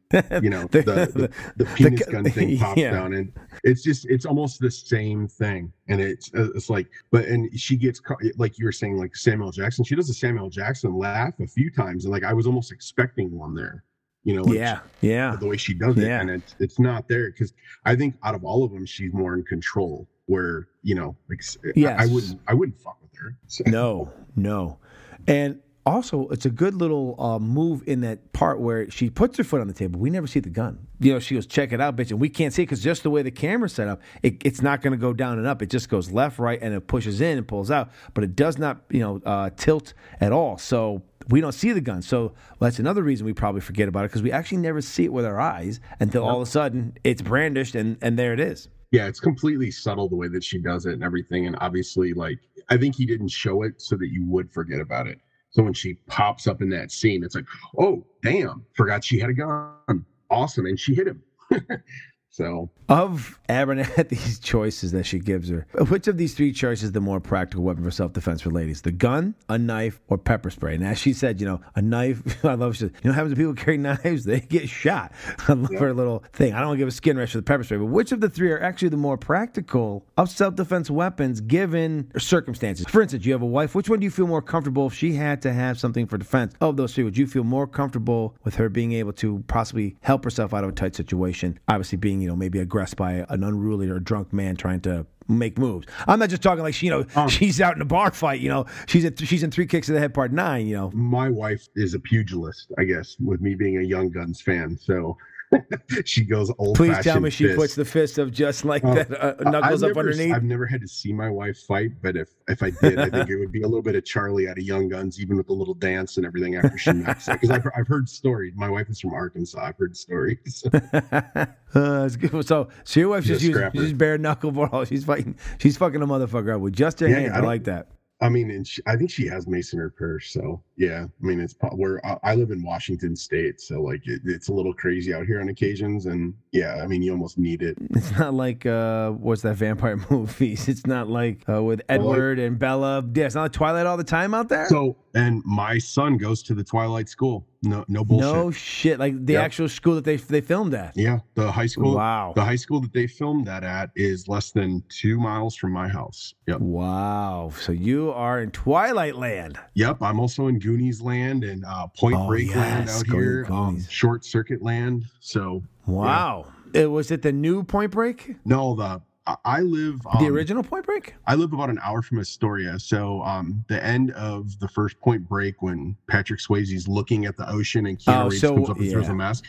you know <laughs> The- the the, <laughs> the penis the- gun thing <laughs> pops yeah. down and it's just it's almost the same thing and it's uh, it's like but and she gets like you were saying like Samuel Jackson she does a Samuel Jackson laugh a few times and like I was almost expecting one there you know like yeah yeah the way she does it Yeah. and it's it's not there because I think out of all of them she's more in control where you know like s- I- I, Yes. wouldn't I wouldn't fuck with her So- No, no. And also, it's a good little uh, move in that part where she puts her foot on the table. We never see the gun. You know, she goes, check it out, bitch. And we can't see it because just the way the camera's set up, it, it's not going to go down and up. It just goes left, right, and it pushes in and pulls out. But it does not, you know, uh, tilt at all. So we don't see the gun. So well, that's another reason we probably forget about it because we actually never see it with our eyes until all of a sudden it's brandished and, and there it is. Yeah it's completely subtle the way that she does it and everything and obviously like i think he didn't show it so that you would forget about it. So when she pops up in that scene it's like oh damn forgot she had a gun. Awesome and she hit him <laughs> so Of Abernathy's <laughs> choices that she gives her, which of these three choices is the more practical weapon for self defense for ladies? The gun, a knife, or pepper spray? And as she said, you know, a knife, <laughs> I love she said, you know what happens to people <laughs> carry knives? They get shot. I love her little thing. I don't give a skin rash for the pepper spray, but which of the three are actually the more practical of self defense weapons given circumstances? For instance, you have a wife. Which one do you feel more comfortable if she had to have something for defense? Of those three, would you feel more comfortable with her being able to possibly help herself out of a tight situation? Obviously, being, you know, maybe aggressed by an unruly or drunk man trying to make moves. I'm not just talking like she, you know, um, she's out in a bar fight. You know, she's at, she's in three kicks to the head, part nine. You know, my wife is a pugilist i guess with me being a young guns fan so <laughs> she goes old. Please tell me she puts the fist up just like Uh, that, uh, knuckles I've up never- underneath. I've never had to see my wife fight, but if if I did, I think it would be a little bit of Charlie out of Young Guns, even with the little dance and everything after she knocks it. Because I've, I've heard stories. My wife is from Arkansas. I've heard stories. <laughs> <laughs> uh, it's good. So, so your wife just used she's bare knuckle ball. She's fighting. She's fucking a motherfucker up with just her Yeah, hands. I I, like that. I mean, and she, I think she has her purse. So yeah, I mean, it's where I, I live in Washington State, so like it, it's a little crazy out here on occasions, and yeah, I mean, you almost need it. <laughs> It's not like uh, what's that vampire <laughs> movies? It's not like uh, with Well, like- Edward and Bella. Yeah, it's not like Twilight all the time out there. So, and my son goes to the Twilight School. No, no bullshit. no shit. Like the Yep. actual school that they they filmed at. Yeah, the high school. Wow. The high school that they filmed that at is less than two miles from my house. Yep. Wow. So you are in Twilight Land. Yep. I'm also in Goonies land and uh, Point Oh, Break land yes, out go here. Um, short Circuit land. So Wow. It was it the new Point Break? no, the I- live The um, original Point Break? I live about an hour from Astoria. So um, the end of the first Point Break when Patrick Swayze's looking at the ocean and Keanu Oh, Reeves so- comes up and throws a mask.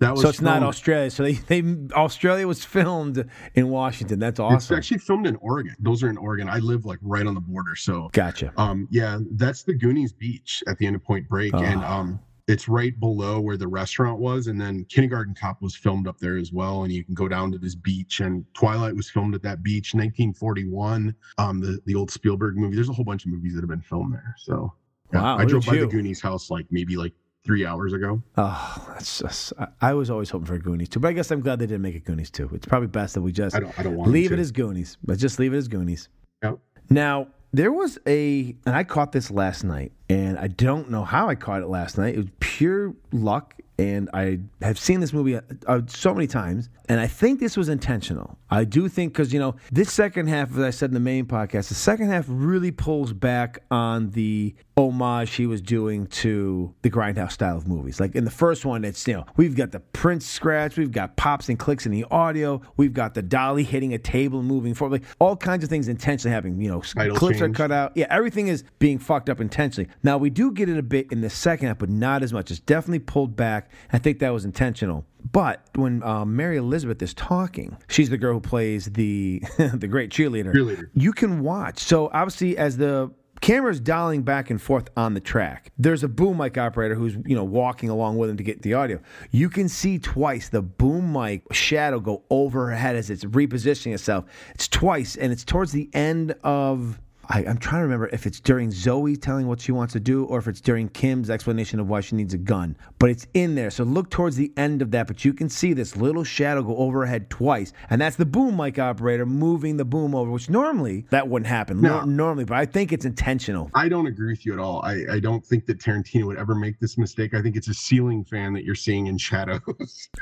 That was So it's not Australia. So they, they Australia was filmed in Washington. That's awesome. It's actually filmed in Oregon. Those are in Oregon. I live like right on the border. So Gotcha. Um, yeah, that's the Goonies Beach at the end of Point Break, and Ah. um, it's right below where the restaurant was. And then Kindergarten Cop was filmed up there as well. And you can go down to this beach. And Twilight was filmed at that beach, 1941. Um, the the old Spielberg movie. There's a whole bunch of movies that have been filmed there. So yeah, Wow, I drove by you. the Goonies house like maybe like three hours ago. Oh, that's just, I, was always hoping for a Goonies too, but I guess I'm glad they didn't make it Goonies too. It's probably best that we just I don't I don't want leave it as Goonies. Let's just leave it as Goonies. Yep. Now, there was a, and I caught this last night, and I don't know how I caught it last night. It was pure luck, and I have seen this movie uh, uh, so many times, and I think this was intentional. I do think because you know this second half, as I said in the main podcast, the second half really pulls back on the homage he was doing to the grindhouse style of movies. Like in the first one, it's you know we've got the print scratch, we've got pops and clicks in the audio, we've got the dolly hitting a table and moving forward, like all kinds of things intentionally happening. You know, Title clips are cut out. Yeah, everything is being fucked up intentionally. Now we do get it a bit in the second half, but not as much. It's definitely pulled back. I think that was intentional. But when um, Mary Elizabeth is talking, she's the girl who plays the <laughs> the great cheerleader. Cheerleader. You can watch. So obviously, as the camera's dialing back and forth on the track, there's a boom mic operator who's you know walking along with him to get the audio. You can see twice the boom mic shadow go over her head as it's repositioning itself. It's twice, and it's towards the end of. I, I'm trying to remember if it's during Zoe telling what she wants to do or if it's during Kim's explanation of why she needs a gun. But it's in there. So look towards the end of that. But you can see this little shadow go overhead twice. And that's the boom mic operator moving the boom over, which normally that wouldn't happen. No. Normally, but I think it's intentional. I don't agree with you at all. I, I don't think that Tarantino would ever make this mistake. I think it's a ceiling fan that you're seeing in shadows.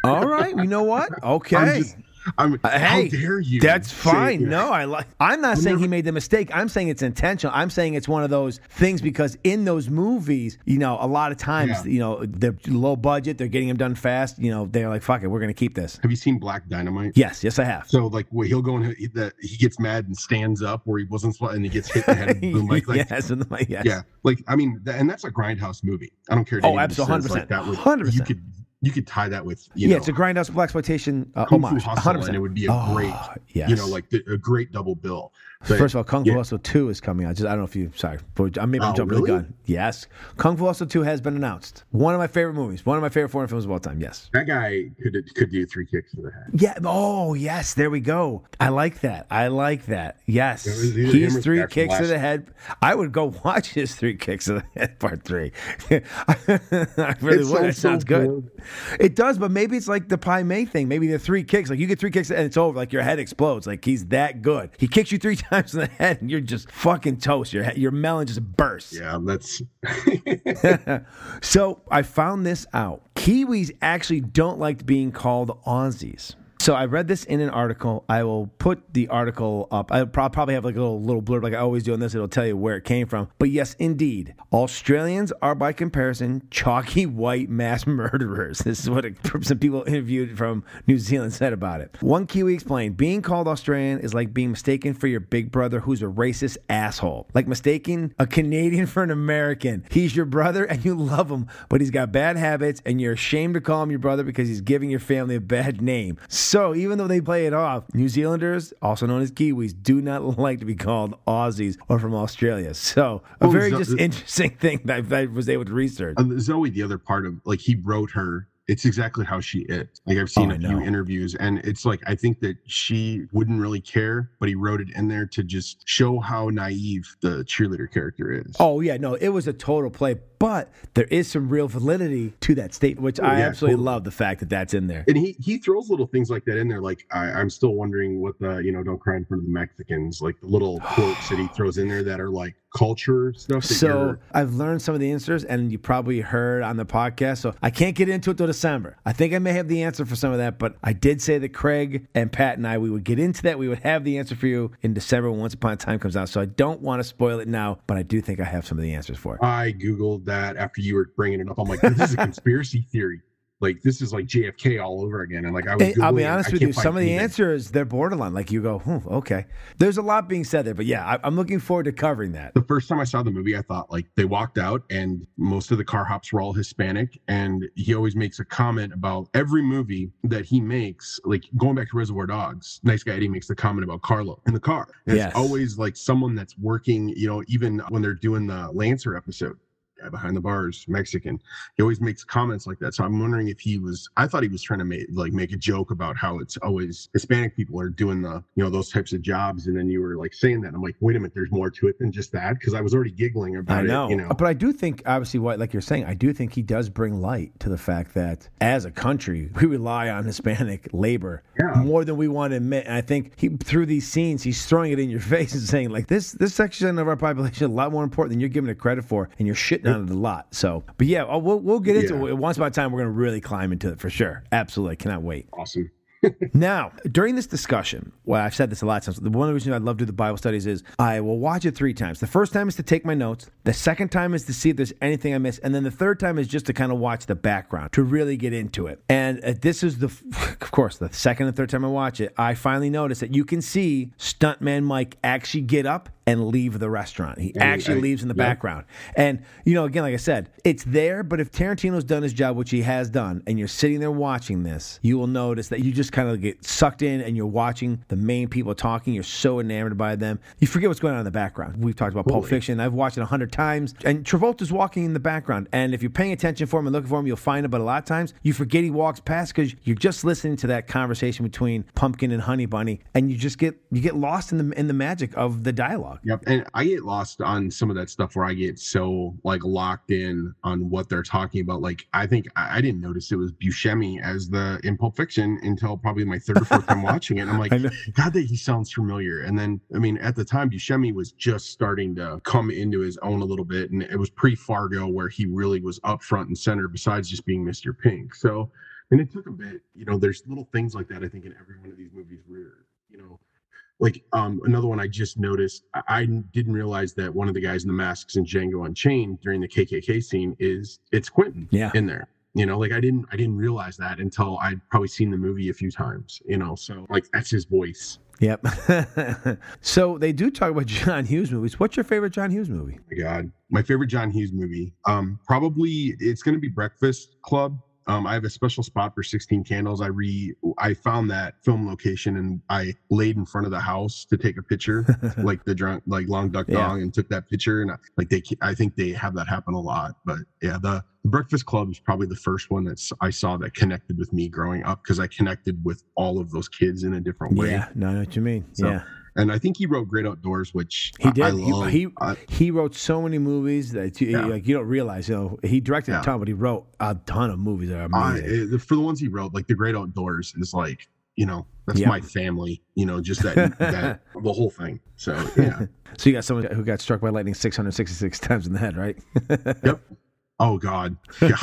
All right. You know what? <laughs> Okay. I'm just, I'm, Uh, how hey, dare you? That's fine. No, I like. I'm not saying he made the mistake. I'm saying it's intentional. I'm saying it's one of those things because in those movies, you know, a lot of times, Yeah. you know, they're low budget. They're getting them done fast. You know, they're like, "Fuck it, we're going to keep this." Have you seen Black Dynamite? Yes, yes, I have. So like where he'll go and he, that he gets mad and stands up where he wasn't and he gets hit in the head the boom <laughs> mic. Like, yes, and the- yes. Yeah, like I mean, and that's a grindhouse movie. I don't care. Oh, absolutely, says, 100%. Like that would 100%. You could you could tie that with you yeah, know it's a grindhouse black exploitation uh, homage. Hustle, 100%. and it would be a Oh, great, yes. you know, like the, a great double bill. But, First of all, Kung Fu yeah. Hustle 2 is coming out. Just I don't know if you sorry, but I maybe I'm Oh, jumping the gun. Yes. Kung Fu Hustle 2 has been announced. One of my favorite movies. One of my favorite foreign films of all time. Yes. that guy could could do three kicks to the head. Yeah. Oh, yes. There we go. I like that. I like that. Yes. It was either him He's three kicks to the head. I would go <laughs> watch his three kicks to the head part three. <laughs> I really It would. That sounds so good. good. It does, but maybe it's like the Pai Mei thing. Maybe the three kicks. Like you get three kicks and it's over. Like your head explodes. Like he's that good. He kicks you three <laughs> times in the head and you're just fucking toast. Your your melon just bursts. Yeah, that's <laughs> So I found this out. Kiwis actually don't like being called Aussies. So I read this in an article. I will put the article up. I'll probably have like a little little blurb, like I always do on this. It'll tell you where it came from. But yes, indeed, Australians are by comparison chalky <laughs> white mass murderers. This is what it, some people interviewed from New Zealand said about it. One Kiwi explained, being called Australian is like being mistaken for your big brother who's a racist asshole. Like mistaking a Canadian for an American. He's your brother and you love him, but he's got bad habits and you're ashamed to call him your brother because he's giving your family a bad name. So even though they play it off, New Zealanders, also known as Kiwis, do not <laughs> like to be called Aussies or from Australia. So a Well, very Zo- just uh, interesting <laughs> thing that I was able to research. And Zoe, the other part of like he wrote her. It's exactly how she is. Like I've oh, seen Oh, a few interviews, and it's like I think that she wouldn't really care, but he wrote it in there to just show how naive the cheerleader character is. Oh yeah, no, it was a total play, but there is some real validity to that statement, which oh, I Oh, yeah, absolutely totally. love the fact that that's in there. and he he throws little things like that in there. Like I, I'm still wondering what the you know don't cry in front of the Mexicans. Like the little <sighs> quotes that he throws in there that are like culture stuff. So I've learned some of the answers, and you probably heard on the podcast. So I can't get into it till December. I think I may have the answer for some of that, but I did say that Craig and Pat and I we would get into that. We would have the answer for you in December when Once Upon a Time comes out. So I don't want to spoil it now, but I do think I have some of the answers for it. I googled that after you were bringing it up. I'm like, this is a <laughs> conspiracy theory. Like this is like JFK all over again. And like I was I'll be honest with you, some of the anything. answers they're borderline. Like you go, hmm, okay. There's a lot being said there, but yeah, I, I'm looking forward to covering that. the first time I saw the movie, I thought like they walked out and most of the car hops were all Hispanic. And he always makes a comment about every movie that he makes, like going back to Reservoir Dogs, Nice Guy Eddie makes the comment about Carlo in the car. And Yes. It's always like someone that's working, you know, even when they're doing the Lancer episode. Guy behind the bars, Mexican. He always makes comments like that. So I'm wondering if he was. I thought he was trying to make like make a joke about how it's always Hispanic people are doing the you know those types of jobs. And then you were like saying that. I'm like, wait a minute, there's more to it than just that because I was already giggling about I know. it. You know, But I do think, obviously, what like you're saying, I do think he does bring light to the fact that as a country, <laughs> we rely on Hispanic labor Yeah. more than we want to admit. And I think he through these scenes, he's throwing it in your <laughs> face and saying, like, this this section of our population is a lot more important than you're giving it credit for, and you're shitting a lot. So, but yeah, uh, we'll we'll get into Yeah. it. Once upon a time, we're going to really climb into it for sure. Absolutely, cannot wait. awesome. <laughs> Now, during this discussion, well, I've said this a lot of times. The one of the reasons I love to do the Bible studies is I will watch it three times. The first time is to take my notes. The second time is to see if there's anything I miss, and then the third time is just to kind of watch the background to really get into it. And uh, this is the, <laughs> of course, the second and third time I watch it, I finally notice that you can see stuntman Mike actually get up and leave the restaurant. He actually I- leaves in the yeah. background. And, you know, again, like I said, it's there, but if Tarantino's done his job, which he has done, and you're sitting there watching this, you will notice that you just kind of get sucked in and you're watching the main people talking. You're so enamored by them. You forget what's going on in the background. We've talked about Pulp. Fiction. I've watched it a hundred times. And Travolta's walking in the background. And if you're paying attention for him and looking for him, you'll find him. But a lot of times you forget he walks past because you're just listening to that conversation between Pumpkin and Honey Bunny. And you just get you get lost in the in the magic of the dialogue. Yep. And I get lost on some of that stuff where I get so like locked in on what they're talking about. Like I think I, I didn't notice it was Buscemi as the in Pulp Fiction until probably my third or fourth time <laughs> watching it. And I'm like, God, that he sounds familiar. And then I mean, at the time, Buscemi was just starting to come into his own a little bit, and it was pre Fargo where he really was up front and center, besides just being Mr. Pink. So, and it took a bit. You know, there's little things like that. I think in every one of these movies where you know like um another one i just noticed I, didn't realize that one of the guys in the masks in django unchained during the kkk scene is it's quentin Yeah. in there you know like i didn't i didn't realize that until i'd probably seen the movie a few times you know so like that's his voice Yep. <laughs> so they do talk about John Hughes movies. What's your favorite John Hughes movie? my god my favorite john hughes movie um probably it's going to be breakfast club um, I have a special spot for 16 candles. I re I found that film location and I laid in front of the house to take a picture, <laughs> like the drunk, like Long Duck Yeah. Dong, and took that picture. And I, like they, I think they have that happen a lot. But yeah, the, the Breakfast Club is probably the first one that's I saw that connected with me growing up because I connected with all of those kids in a different way. Yeah, no, I know what you mean. So, yeah, And I think he wrote Great Outdoors, which he did. I He- love. he I- he wrote so many movies that you, Yeah. like you don't realize. You know, he directed a ton, but he wrote a ton of movies that are amazing. uh, for the ones he wrote, like the Great Outdoors is like, you know, that's my family, you know, just that, <laughs> that the whole thing. So yeah. <laughs> so you got someone who got struck by lightning 666 times in the head, right? <laughs> yep. Oh God. Yeah.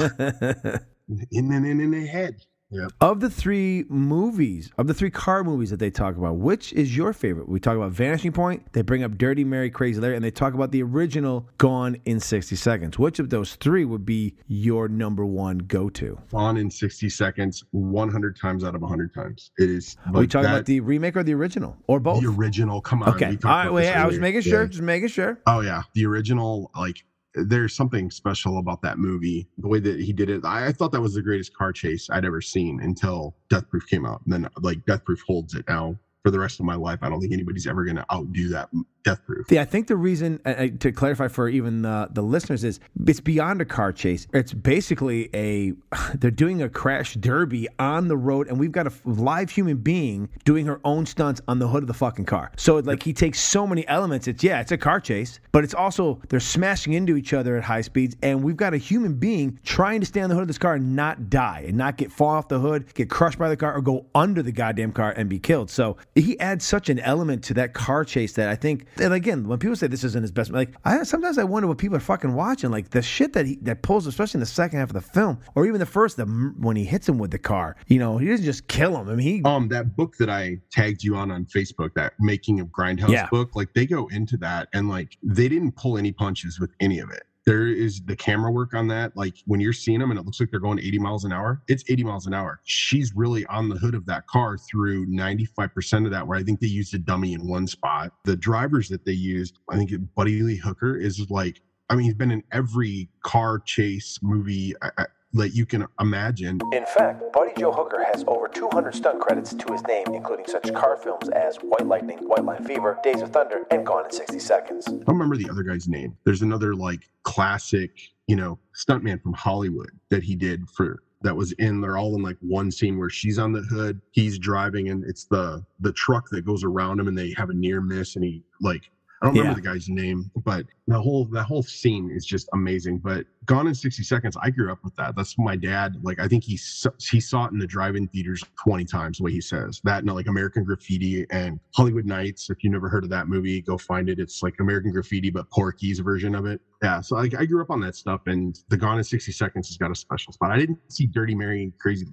in, in, in, in the head. Yep. Of the three movies, of the three car movies that they talk about, which is your favorite? We talk about Vanishing Point, they bring up Dirty Mary, Crazy Larry, and they talk about the original Gone in 60 Seconds. Which of those three would be your number one go to? Gone in 60 seconds, 100 times out of 100 times. It is. Are we talking that- about the remake or the original? Or both? the original? Come on. okay. All right. Wait, I was making sure. Yeah. Just making sure. Oh yeah, the original. Like, there's something special about that movie. The way that he did it, I, I thought that was the greatest car chase I'd ever seen until Death Proof came out. And then, like, Death Proof holds it now for the rest of my life. I don't think anybody's ever going to outdo that Death Proof. Yeah, I think the reason uh, uh, to clarify for even the, the listeners is it's beyond a car chase. It's basically a <laughs> they're doing a crash derby on the road, and we've got a live human being doing her own stunts on the hood of the fucking car. So like he takes so many elements. It's yeah, it's a car chase, but it's also they're smashing into each other at high speeds, and we've got a human being trying to stay on the hood of this car and not die and not get fall off the hood, get crushed by the car, or go under the goddamn car and be killed. So he adds such an element to that car chase that I think. And again, when people say this isn't his best, like I sometimes I wonder what people are fucking watching. Like the shit that he that pulls, especially in the second half of the film, or even the first, the when he hits him with the car. You know, he doesn't just kill him. I mean, he Um, that book that I tagged you on on Facebook, that Making of Grindhouse Yeah. book, like they go into that and like they didn't pull any punches with any of it. There is the camera work on that. Like when you're seeing them and it looks like they're going 80 miles an hour, it's 80 miles an hour. She's really on the hood of that car through 95% of that, where I think they used a dummy in one spot. The drivers that they used, I think Buddy Lee Hooker is like, I mean, he's been in every car chase movie I, I, that you can imagine. In fact, Buddy Joe Hooker has over 200 stunt credits to his name, including such car films as White Lightning, White Line Fever, Days of Thunder, and Gone in 60 Seconds. I don't remember the other guy's name. There's another like classic, you know, stuntman from Hollywood that he did for that was in they're all in like one scene where she's on the hood, he's driving and it's the the truck that goes around him and they have a near miss and he like I don't remember Yeah. the guy's name, but the whole that whole scene is just amazing. But Gone in 60 Seconds, I grew up with that. That's my dad. Like I think he he saw it in the drive-in theaters 20 times. The way he says that, and like American Graffiti and Hollywood Knights. If you never heard of that movie, go find it. It's like American Graffiti, but Porky's version of it. Yeah. So like I grew up on that stuff, and the Gone in 60 Seconds has got a special spot. I didn't see Dirty Mary and Crazy.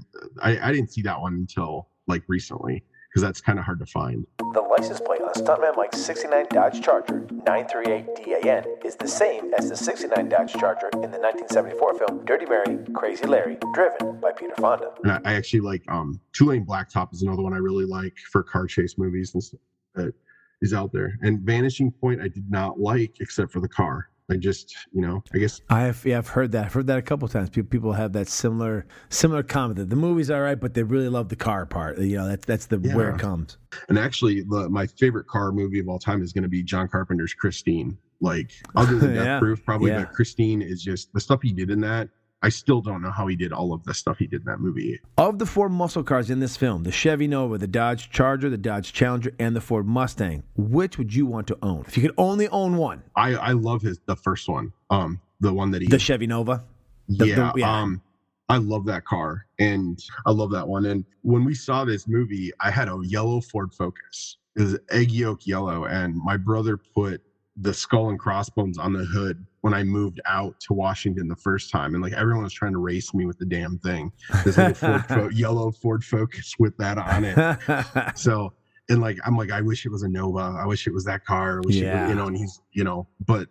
I, I didn't see that one until like recently because that's kind of hard to find. The license plate on Stuntman Mike's 69 Dodge Charger 938DAN is the same as the 69 Dodge Charger in the 1974 film Dirty Mary, Crazy Larry, driven by Peter Fonda. And I, I actually like um Two-Lane Blacktop is another one I really like for car chase movies and stuff that is out there. And Vanishing Point I did not like except for the car. I just, you know, I guess I have yeah, I've heard that. I've heard that a couple times. People people have that similar similar comment that the movie's all right, but they really love the car part. You know, that's that's the where it comes. and actually the, my favorite car movie of all time is going to be John Carpenter's Christine. Like other than <laughs> Death Yeah. Proof, probably, Yeah. but Christine is just the stuff he did in that. I still don't know how he did all of the stuff he did in that movie. Of the four muscle cars in this film, the Chevy Nova, the Dodge Charger, the Dodge Challenger, and the Ford Mustang, which would you want to own? If you could only own one, I I love his the first one, um, the one that he the Chevy Nova. the- yeah, yeah. um i love that car and i love that one and when we saw this movie i had a yellow ford focus it was egg yolk yellow and my brother put the skull and crossbones on the hood when i moved out to washington the first time and like everyone was trying to race me with the damn thing. This little ford fo- <laughs> yellow ford focus with that on it. <laughs> So and like i'm like i wish it was a nova. I wish it was that car. I wish it Yeah. was, you know and he's you know but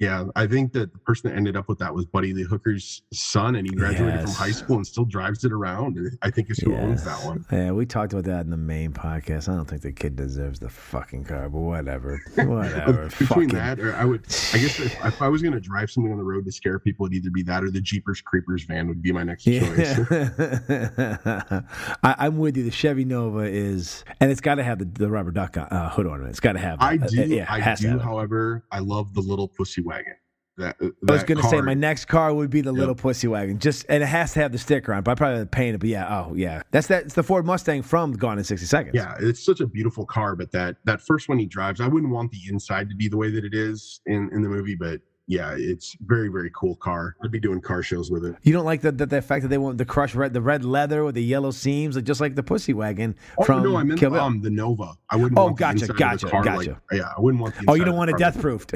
yeah i think that the person that ended up with that was buddy the hooker's son and he graduated from high school and still drives it around i think is who owns that one Yeah, we talked about that in the main podcast. I don't think the kid deserves the fucking car, but whatever. <laughs> Whatever. between Fucking- that or i would i guess if, if i was going to drive something on the road to scare people it'd either be that or the jeepers creepers van would be my next choice Yeah. <laughs> <laughs> I, I'm with you. The Chevy Nova is, and it's got to have the, the rubber duck uh, hood ornament. it. It's got to have. i that. do Uh, yeah, i do it. however i love the little pussy wagon that, uh, I was going to say my next car would be the Yep. little pussy wagon. Just and it has to have the sticker on. But I probably paint it. But yeah, oh yeah, that's that. It's the Ford Mustang from Gone in sixty seconds. Yeah, it's such a beautiful car, but that that first one he drives, I wouldn't want the inside to be the way that it is in in the movie, but yeah, it's very very cool car. I'd be doing car shows with it. You don't like the, the the fact that they want the crushed red, the red leather with the yellow seams, like just like the pussy wagon Oh from no, I meant Kill um the Nova. I wouldn't. Oh, gotcha, gotcha, gotcha. Like, yeah, I wouldn't want the. oh, you don't want it death proofed.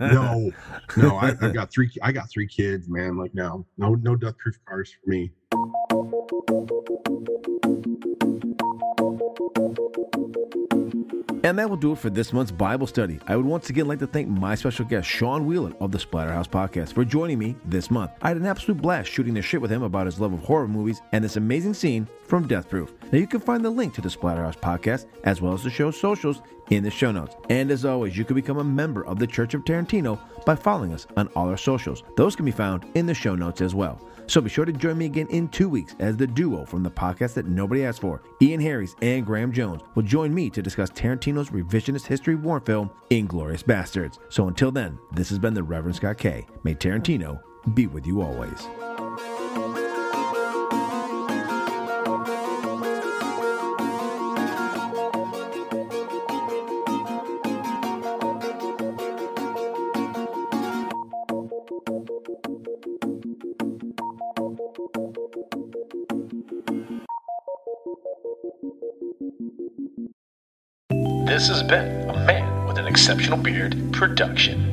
No, <laughs> no, I, I've got three. I got three kids, man. Like no, no, no death proof cars for me. And that will do it for this month's Bible study. I would once again like to thank my special guest, Shon Wheeler of the Splatterhouse Podcast, for joining me this month. I had an absolute blast shooting the shit with him about his love of horror movies and this amazing scene from Death Proof. Now, you can find the link to the Splatterhouse Podcast, as well as the show's socials, in the show notes. And as always, you can become a member of the Church of Tarantino by following us on all our socials. Those can be found in the show notes as well. So be sure to join me again in two weeks as the duo from the podcast that nobody asked for, Ian Harries and Graham Jones, will join me to discuss Tarantino's revisionist history war film, Inglourious Basterds. So until then, this has been the Reverend Scott K. May Tarantino be with you always. This has been a Man with an Exceptional Beard production.